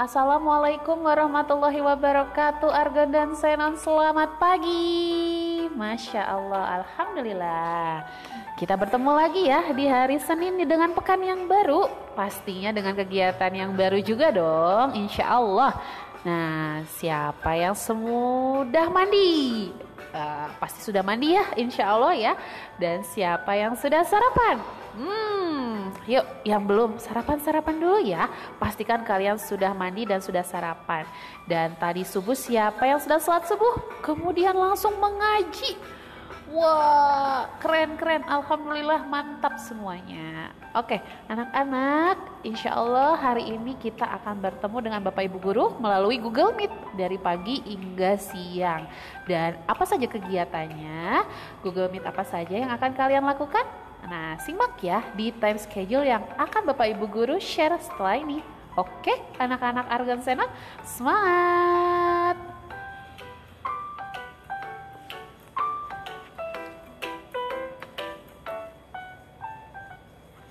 Assalamualaikum warahmatullahi wabarakatuh. Argon dan Senon selamat pagi. Masya Allah Alhamdulillah. Kita bertemu lagi ya di hari Senin dengan pekan yang baru. Pastinya dengan kegiatan yang baru juga dong Insya Allah. Nah siapa yang sudah mandi? Uh, pasti sudah mandi ya Insya Allah ya. Dan siapa yang sudah sarapan? Hmm, yuk yang belum sarapan-sarapan dulu ya. Pastikan kalian sudah mandi dan sudah sarapan. Dan tadi subuh siapa yang sudah sholat subuh? Kemudian langsung mengaji. Wah, keren-keren. Alhamdulillah mantap semuanya. Oke, anak-anak, insya Allah hari ini kita akan bertemu dengan Bapak Ibu Guru melalui Google Meet dari pagi hingga siang. Dan apa saja kegiatannya? Google Meet apa saja yang akan kalian lakukan? Nah, simak ya di time schedule yang akan Bapak Ibu Guru share setelah ini. Oke, anak-anak Argon Sena, semangat!